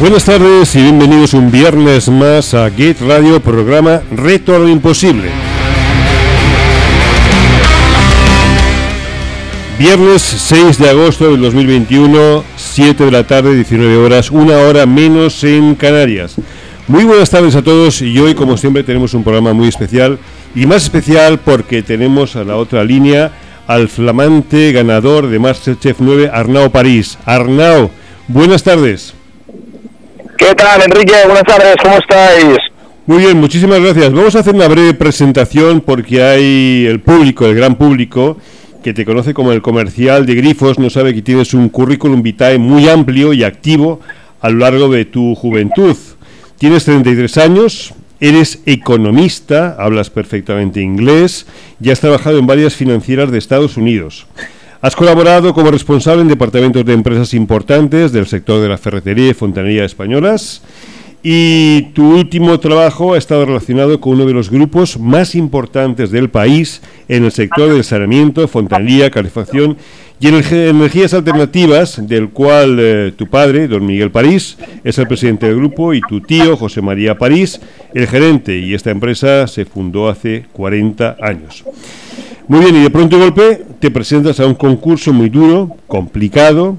Buenas tardes y bienvenidos un viernes más a Gate Radio, programa Reto a lo Imposible. Viernes 6 de agosto del 2021, 7 de la tarde, 19 horas, una hora menos en Canarias. Muy buenas tardes a todos y hoy, como siempre, tenemos un programa muy especial y más especial porque tenemos a la otra línea al flamante ganador de Masterchef 9, Arnau París. Arnau, buenas tardes. ¿Qué tal, Enrique? Buenas tardes, ¿cómo estáis? Muy bien, muchísimas gracias. Vamos a hacer una breve presentación porque hay el público, el gran público, que te conoce como el comercial de Grifos, no sabe que tienes un currículum vitae muy amplio y activo a lo largo de tu juventud. Tienes 33 años, eres economista, hablas perfectamente inglés y has trabajado en varias financieras de Estados Unidos. Has colaborado como responsable en departamentos de empresas importantes del sector de la ferretería y fontanería españolas. Y tu último trabajo ha estado relacionado con uno de los grupos más importantes del país en el sector del saneamiento, fontanería, calefacción y en energías alternativas, del cual eh, tu padre, don Miguel París, es el presidente del grupo y tu tío, José María París, el gerente. Y esta empresa se fundó hace 40 años. Muy bien, y de pronto golpe te presentas a un concurso muy duro, complicado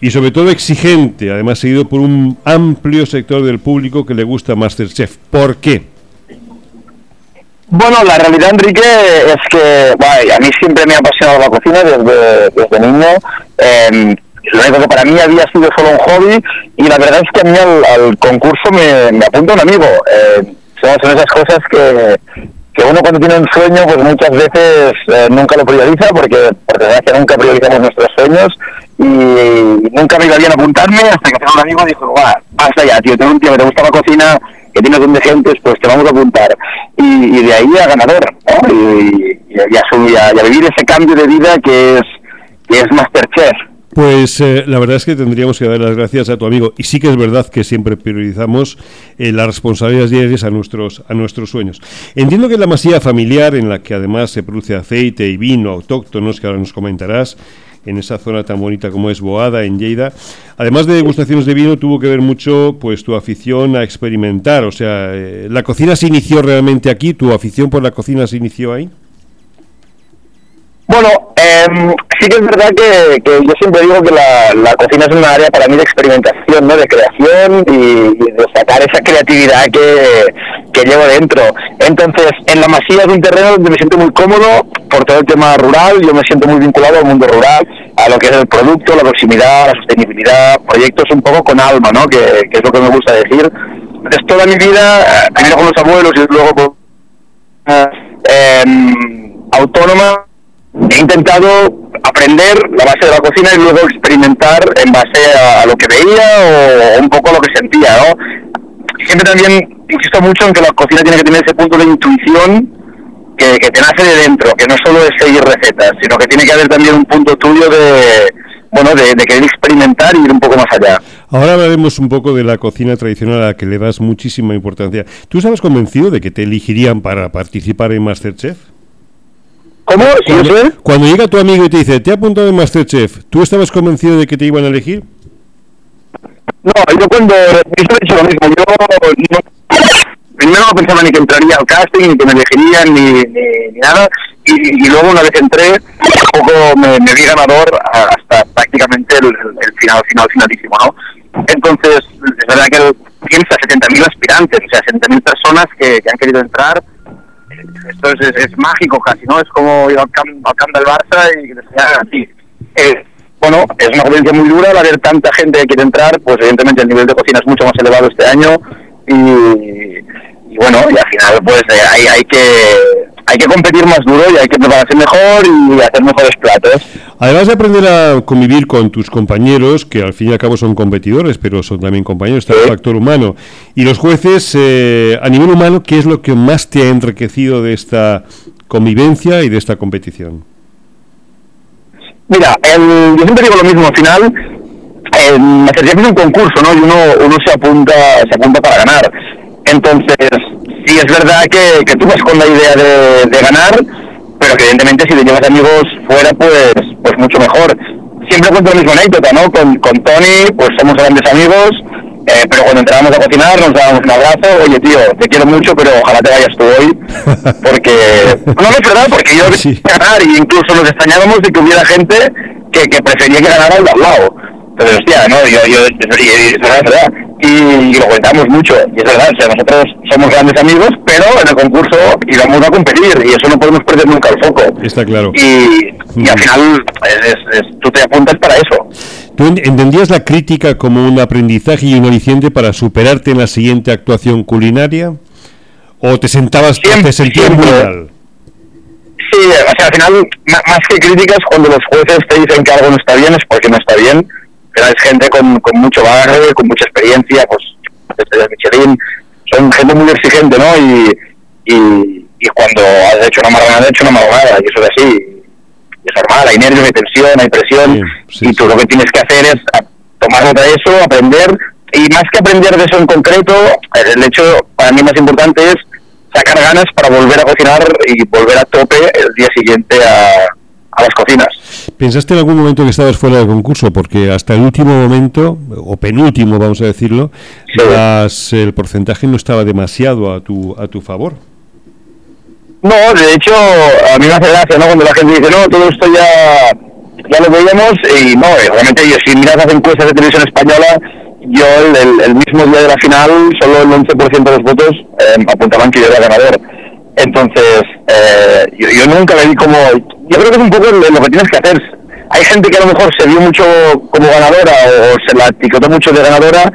y sobre todo exigente, además seguido por un amplio sector del público que le gusta Masterchef. ¿Por qué? Bueno, la realidad, Enrique, es que a mí siempre me ha apasionado la cocina desde, desde niño. Em, lo único que para mí había sido solo un hobby y la verdad es que a mí al, concurso me, me, apunta un amigo. Eh, son esas cosas que, que uno cuando tiene un sueño, pues muchas veces eh, nunca lo prioriza, porque por desgracia nunca priorizamos nuestros sueños, y nunca me iba bien apuntarme hasta que un amigo dijo, va, basta ya, tío, tengo un tío que te gusta la cocina, que tienes un de gentes, pues te vamos a apuntar. Y, de ahí a ganador, y, y, a, a, vivir ese cambio de vida que es, que es Masterchef. Pues eh, la verdad es que tendríamos que dar las gracias a tu amigo. Y sí que es verdad que siempre priorizamos eh, las responsabilidades diarias a nuestros, a nuestros sueños. Entiendo que la masía familiar, en la que además se produce aceite y vino autóctonos, que ahora nos comentarás, en esa zona tan bonita como es Boada, en Lleida. Además de degustaciones de vino, tuvo que ver mucho pues tu afición a experimentar. O sea, eh, ¿la cocina se inició realmente aquí? ¿Tu afición por la cocina se inició ahí? Bueno, eh, sí que es verdad que, yo siempre digo que la, cocina es una área para mí de experimentación, ¿no? De creación y, de sacar esa creatividad que, llevo dentro. Entonces, en la masía es un terreno donde me siento muy cómodo por todo el tema rural, yo me siento muy vinculado al mundo rural, a lo que es el producto, la proximidad, la sostenibilidad, proyectos un poco con alma, ¿no? Que, es lo que me gusta decir. Entonces, toda mi vida, primero con los abuelos y luego con... Eh, autónoma he intentado aprender la base de la cocina y luego experimentar en base a, lo que veía o un poco a lo que sentía, ¿no? Siempre también insisto mucho en que la cocina tiene que tener ese punto de intuición que, te nace de dentro, que no solo es seguir recetas, sino que tiene que haber también un punto tuyo de, bueno, de, de, querer experimentar y ir un poco más allá. Ahora hablaremos un poco de la cocina tradicional a la que le das muchísima importancia. ¿Tú estabas convencido de que te elegirían para participar en Masterchef? ¿Cómo? Cuando, llega tu amigo y te dice, te ha apuntado en Masterchef, ¿tú estabas convencido de que te iban a elegir? No, yo cuando... Yo he dicho lo mismo, yo no, primero no pensaba ni que entraría al casting, ni que me elegirían, ni, nada, y, luego una vez entré, poco me, vi ganador hasta prácticamente el, final, final, finalísimo, ¿no? Entonces, es verdad que piensa 70.000 aspirantes, o sea, 70.000 personas que, que han querido entrar, esto es, mágico casi, ¿no? Es como ir al camp, del Barça y que te así. Eh, bueno, es una competencia muy dura, al haber tanta gente que quiere entrar, pues evidentemente el nivel de cocina es mucho más elevado este año y, bueno, y al final pues eh, hay, hay que hay que competir más duro y hay que prepararse mejor y hacer mejores platos. Además de aprender a convivir con tus compañeros, que al fin y al cabo son competidores, pero son también compañeros, está el factor humano. Y los jueces, eh, a nivel humano, ¿qué es lo que más te ha enriquecido de esta convivencia y de esta competición? Mira, el, yo siempre digo lo mismo, al final, el es un concurso, ¿no? Y uno, uno se apunta, se apunta para ganar. Entonces, sí es verdad que, que tú vas con la idea de, ganar, pero que evidentemente si te llevas amigos fuera, pues, pues mucho mejor. Siempre cuento la misma anécdota, ¿no? Con, con Tony, pues somos grandes amigos, Eh, pero cuando entrábamos a cocinar nos dábamos un abrazo, oye tío, te quiero mucho, pero ojalá te vayas tú hoy, porque, no, no es verdad, porque yo sí. ganar y incluso nos extrañábamos de que hubiera gente que, que prefería que ganara el de al lado. Pero hostia, no, yo, yo, es verdad, y, lo comentamos mucho, y es verdad, o sea, nosotros somos grandes amigos, pero en el concurso íbamos a competir, y eso no podemos perder nunca el foco. Está claro. Y, y al final tú te apuntas para eso. ¿Tú entendías la crítica como un aprendizaje y un aliciente para superarte en la siguiente actuación culinaria? ¿O te sentabas, siempre, te sentías muy mal? Sí, o sea, al final, más que críticas, cuando los jueces te dicen que algo no está bien, es porque no está bien. Es gente con, con mucho bagaje, con mucha experiencia, pues, estrellas Michelin, son gente muy exigente, ¿no? Y, y, y cuando has hecho una marranada, has hecho una marranada, y eso es así. Es normal, hay nervios, hay tensión, hay presión, y tú lo que tienes que hacer es tomar nota de eso, aprender, y más que aprender de eso en concreto, el hecho para mí más importante es sacar ganas para volver a cocinar y volver a tope el día siguiente a, a las cocinas. ¿Pensaste en algún momento que estabas fuera del concurso? Porque hasta el último momento, o penúltimo vamos a decirlo, el porcentaje no estaba demasiado a tu, a tu favor. No, de hecho, a mí me hace gracia, ¿no? Cuando la gente dice, no, todo esto ya, ya lo veíamos, y no, eh, realmente yo, si miras las encuestas de televisión española, yo el, el, mismo día de la final, solo el 11% de los votos eh, apuntaban que yo era ganador. Entonces, eh, yo, yo, nunca le vi como... Yo creo que es un poco lo que tienes que hacer. Hay gente que a lo mejor se vio mucho como ganadora o, se la etiquetó mucho de ganadora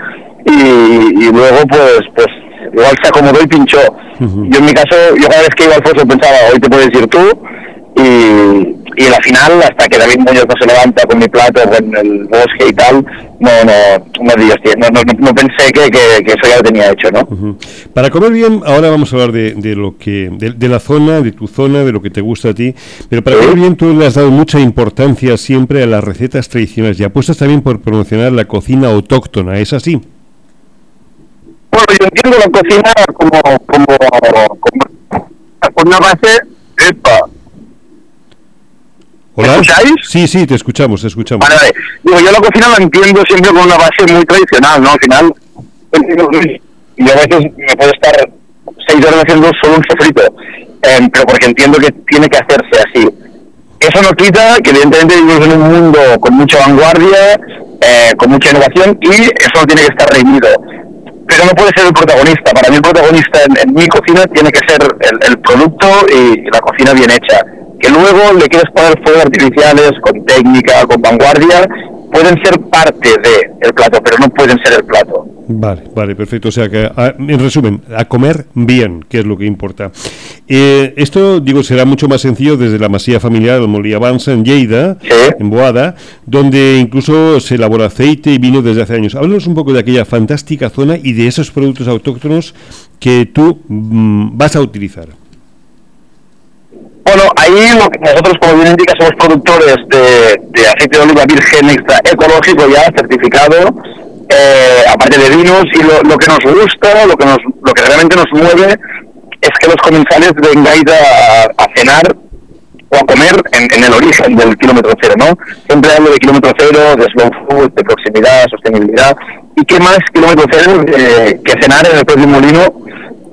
y, y luego pues pues igual se acomodó y pinchó. Yo en mi caso, yo cada vez que iba al foso pensaba, hoy te puedes ir tú, y, y en la final, hasta que David Muñoz no se levanta con mi plato, con el bosque y tal, no, no, no, no, no, pensé que, que, eso ya lo tenía hecho, ¿no? Para comer bien, ahora vamos a hablar de, de lo que, de, la zona, de tu zona, de lo que te gusta a ti, pero para comer bien tú le has dado mucha importancia siempre a las recetas tradicionales y apuestas también por promocionar la cocina autóctona, ¿es así? Bueno, yo entiendo la cocina como, como, como una base... Epa. ¿Hola? ¿Me escucháis? Sí, sí, te escuchamos, te escuchamos. Vale, vale. Digo, yo la cocina la entiendo siempre como una base muy tradicional, ¿no? Al final, y a veces me puedo estar seis horas haciendo solo un sofrito, eh, pero porque entiendo que tiene que hacerse así. Eso no quita que evidentemente vivimos en un mundo con mucha vanguardia, eh, con mucha innovación, y eso no tiene que estar reñido pero no puede ser el protagonista. Para mí el protagonista en, mi cocina tiene que ser el, producto y, la cocina bien hecha. Que luego le quieres poner fuegos artificiales con técnica, con vanguardia, pueden ser parte del el plato, pero no pueden ser el plato. Vale, vale, perfecto. O sea que, en resumen, a comer bien, que es lo que importa. Eh, esto, digo, será mucho más sencillo desde la masía familiar de Molí Avanza, en Lleida, en Boada, donde incluso se elabora aceite y vino desde hace años. Háblanos un poco de aquella fantástica zona y de esos productos autóctonos que tú mm, vas a utilizar. Bueno, ahí nosotros, como bien indica, somos productores de, de aceite de oliva virgen extra ecológico ya certificado eh, aparte de vinos, y lo, que nos gusta, lo que, nos, lo que realmente nos mueve, es que los comensales vengáis a, a cenar o a comer en, el origen del kilómetro cero, ¿no? Siempre hablo de kilómetro cero, de slow food, de proximidad, sostenibilidad, y qué más kilómetro cero eh, que cenar en el propio molino,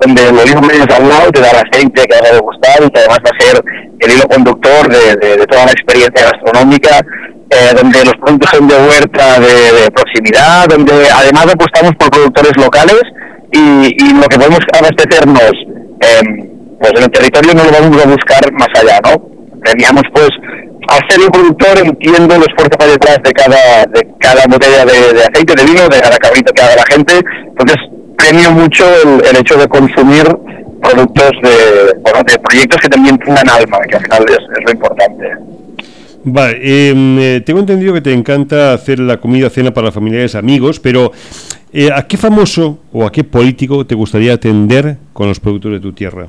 donde el olivo medio al lado te da el aceite que vas a degustar y que además va a ser el hilo conductor de toda la experiencia gastronómica eh, donde los productos son de huerta de, proximidad, donde además apostamos por productores locales y, y lo que podemos abastecernos eh, pues en el territorio no lo vamos a buscar más allá, ¿no? Premiamos pues al ser el productor entiendo el esfuerzo que hay detrás de cada, de cada botella de, aceite de vino, de cada cabrito que haga la gente, entonces premio mucho el, hecho de consumir productos de, bueno, de proyectos que también tengan alma, que al final es lo importante. Vale, em, eh, tengo entendido que te encanta hacer la comida cena para familiares amigos, pero eh, ¿a qué famoso o a qué político te gustaría atender con los productos de tu tierra?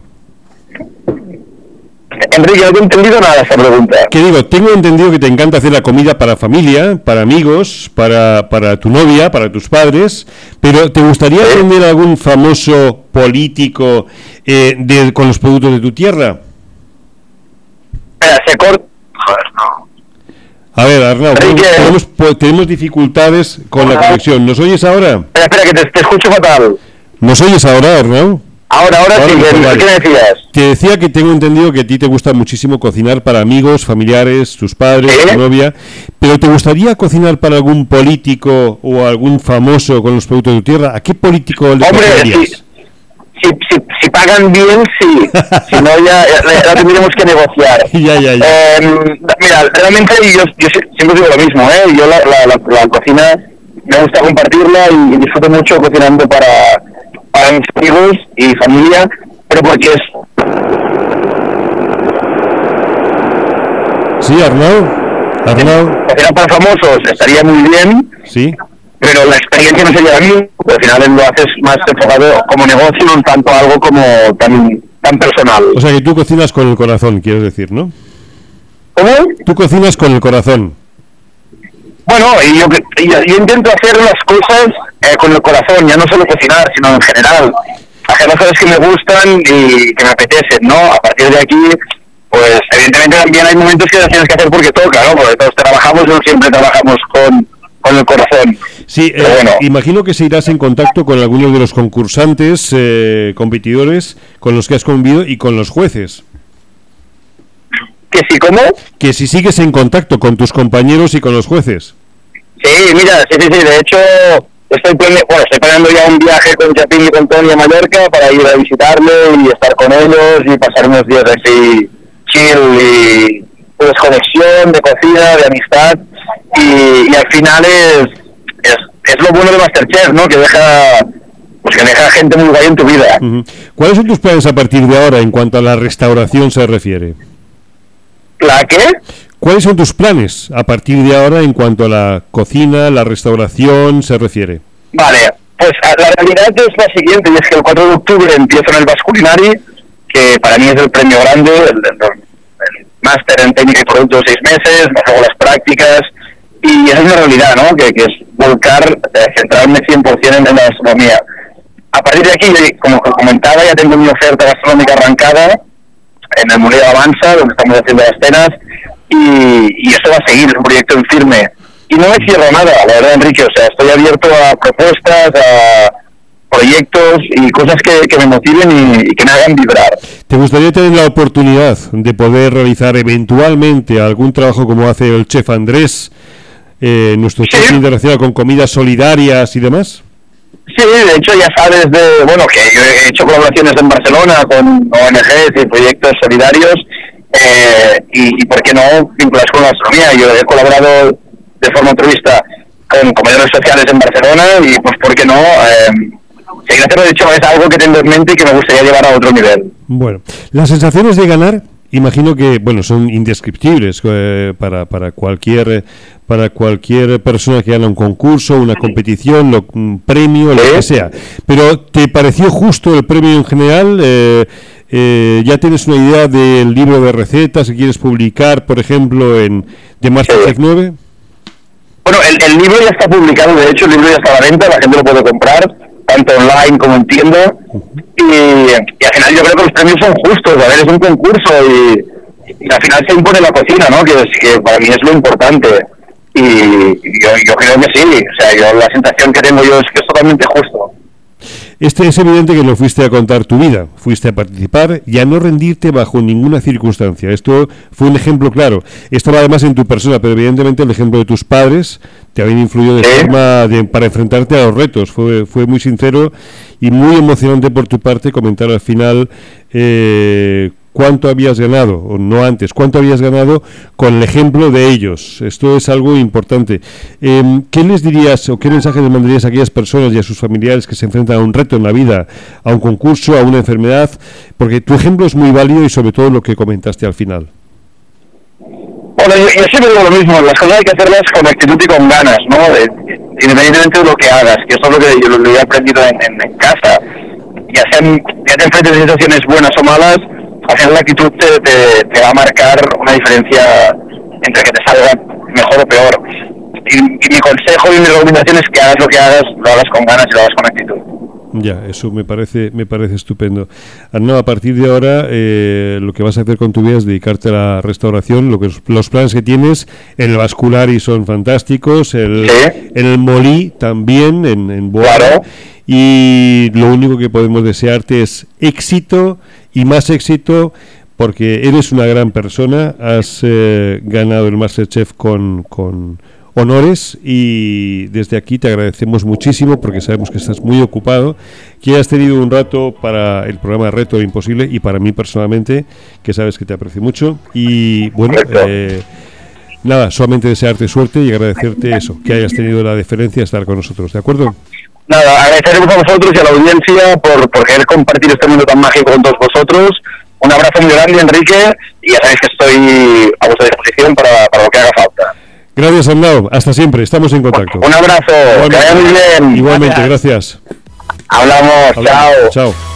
Enrique, no he entendido nada de esa pregunta. ¿Qué digo? Tengo entendido que te encanta hacer la comida para familia, para amigos, para, para tu novia, para tus padres, pero ¿te gustaría atender a algún famoso político eh, de, con los productos de tu tierra? Espera, se corta. Joder, no. A ver, Arnau, tenemos, tenemos, dificultades con la conexión. ¿Nos oyes ahora? Espera, espera, que te, te escucho fatal. ¿Nos oyes ahora, Arnau? Ahora, ahora, sí, ¿qué, decías? Te decía que tengo entendido que a ti te gusta muchísimo cocinar para amigos, familiares, tus padres, tu novia, pero ¿te gustaría cocinar para algún político o algún famoso con los productos de tu tierra? ¿A qué político le Hombre, si, si, si, pagan bien, sí. si no, ya, ya, tendremos que negociar. ya, ya, ya. Eh, mira, realmente yo, yo, siempre digo lo mismo, ¿eh? Yo la, la, la, cocina me gusta compartirla y disfruto mucho cocinando para para mis amigos y familia, pero porque es... Sí, Arnau. Arnau. Cocinar para famosos estaría muy bien. Sí. Pero la experiencia no sería la misma, al final lo haces más enfocado como negocio, no tanto algo como tan, tan personal. O sea que tú cocinas con el corazón, quieres decir, ¿no? ¿Cómo? Tú cocinas con el corazón. Bueno, y yo, yo, intento hacer las cosas eh, con el corazón, ya no solo cocinar, sino en general. Hacer las cosas que me gustan y que me apetecen, ¿no? A partir de aquí, pues evidentemente también hay momentos que las tienes que hacer porque toca, ¿no? Porque todos trabajamos, no siempre trabajamos con, con el corazón. Sí, eh, imagino que se irás en contacto con algunos de los concursantes, eh, competidores, con los que has convivido y con los jueces. ¿Que si cómo? Que si sigues en contacto con tus compañeros y con los jueces. Sí, mira, sí, sí, sí. De hecho, estoy, bueno, estoy pagando ya un viaje con Chapín y con Tony a Mallorca para ir a visitarle y estar con ellos y pasar unos días así chill y desconexión, de cocina, de amistad. Y, al final es, es, es, lo bueno de Masterchef, ¿no? Que deja pues que deja gente muy guay en tu vida. ¿Cuáles son tus planes a partir de ahora en cuanto a la restauración se refiere? ¿La qué? ¿Cuáles son tus planes a partir de ahora en cuanto a la cocina, la restauración se refiere? Vale, pues la realidad es la siguiente, y es que el 4 de octubre empiezo en el Basculinari, que para mí es el premio grande, el, máster en técnica y productos de seis meses, me hago las prácticas, y esa es una realidad, ¿no? Que, es volcar, eh, centrarme 100% en, en la gastronomía. A partir de aquí, como comentaba, ya tengo mi oferta gastronómica arrancada, en el Museo Avanza, donde estamos haciendo las cenas, y, eso va a seguir, es un proyecto en firme. Y no me cierro nada, la verdad, Enrique, o sea, estoy abierto a propuestas, a proyectos y cosas que, me motiven y, que me hagan vibrar. ¿Te gustaría tener la oportunidad de poder realizar eventualmente algún trabajo como hace el chef Andrés, eh, nuestro chef internacional con comidas solidarias y demás? Sí, de hecho ya sabes de, bueno, que yo he hecho colaboraciones en Barcelona con ONGs y proyectos solidarios eh, y, por qué no vinculados con la astronomía. Yo he colaborado de forma altruista con comedores sociales en Barcelona y pues por qué no eh, seguir hacerlo. De hecho es algo que tengo en mente y que me gustaría llevar a otro nivel. Bueno, las sensaciones de ganar imagino que bueno son indescriptibles eh, para, para cualquier para cualquier persona que gana un concurso una competición un premio lo que sea. Pero te pareció justo el premio en general eh, eh, ya tienes una idea del libro de recetas que quieres publicar por ejemplo en de Masterchef 9 bueno el, el libro ya está publicado de hecho el libro ya está a la venta la gente lo puede comprar tanto online como en tienda. Y, al final yo creo que los premios son justos, a ver, es un concurso y, al final se impone la cocina, ¿no? Que, para mí es lo importante. Y yo, yo creo que sí, o sea, yo la sensación que tengo yo es que es totalmente justo. Este es evidente que no fuiste a contar tu vida, fuiste a participar y a no rendirte bajo ninguna circunstancia. Esto fue un ejemplo claro. Esto va además en tu persona, pero evidentemente el ejemplo de tus padres te habían influido de forma para enfrentarte a los retos. Fue, fue muy sincero y muy emocionante por tu parte comentar al final eh, cuánto habías ganado, o no antes, cuánto habías ganado con el ejemplo de ellos. Esto es algo importante. Em, ¿Qué les dirías o qué mensaje les mandarías a aquellas personas y a sus familiares que se enfrentan a un reto en la vida, a un concurso, a una enfermedad? Porque tu ejemplo es muy válido y sobre todo lo que comentaste al final. Bueno, yo, siempre digo lo mismo, las cosas hay que hacerlas con actitud y con ganas, ¿no? independientemente de lo que hagas, que eso es lo que yo lo, he aprendido en, casa. Ya, sean, ya te enfrentes a situaciones buenas o malas, hacer la actitud te, va a marcar una diferencia entre que te salga mejor o peor. Y, mi consejo y mi recomendación es que hagas lo que hagas, lo hagas con ganas y lo hagas con actitud. Ya, eso me parece, me parece estupendo. Arnau, a partir de ahora, eh, lo que vas a hacer con tu vida es dedicarte a la restauración. Lo que los planes que tienes en el Vasculari son fantásticos, el, en el Molí también, en, en Y lo único que podemos desearte es éxito y más éxito porque eres una gran persona, has eh, ganado el Masterchef con, con honores y desde aquí te agradecemos muchísimo porque sabemos que estás muy ocupado, que has tenido un rato para el programa Reto Imposible y para mí personalmente, que sabes que te aprecio mucho. Y bueno, eh, nada, solamente desearte suerte y agradecerte eso, que hayas tenido la deferencia de estar con nosotros, ¿de acuerdo? Nada, agradecerles a vosotros y a la audiencia por, por querer compartir este mundo tan mágico con todos vosotros. Un abrazo muy grande, Enrique, y ya sabéis que estoy a vuestra disposición para, para lo que haga falta. Gracias, Arnau. Hasta siempre. Estamos en contacto. Un abrazo. Que vaya muy bien. Igualmente, gracias. Hablamos. Chao. Chao.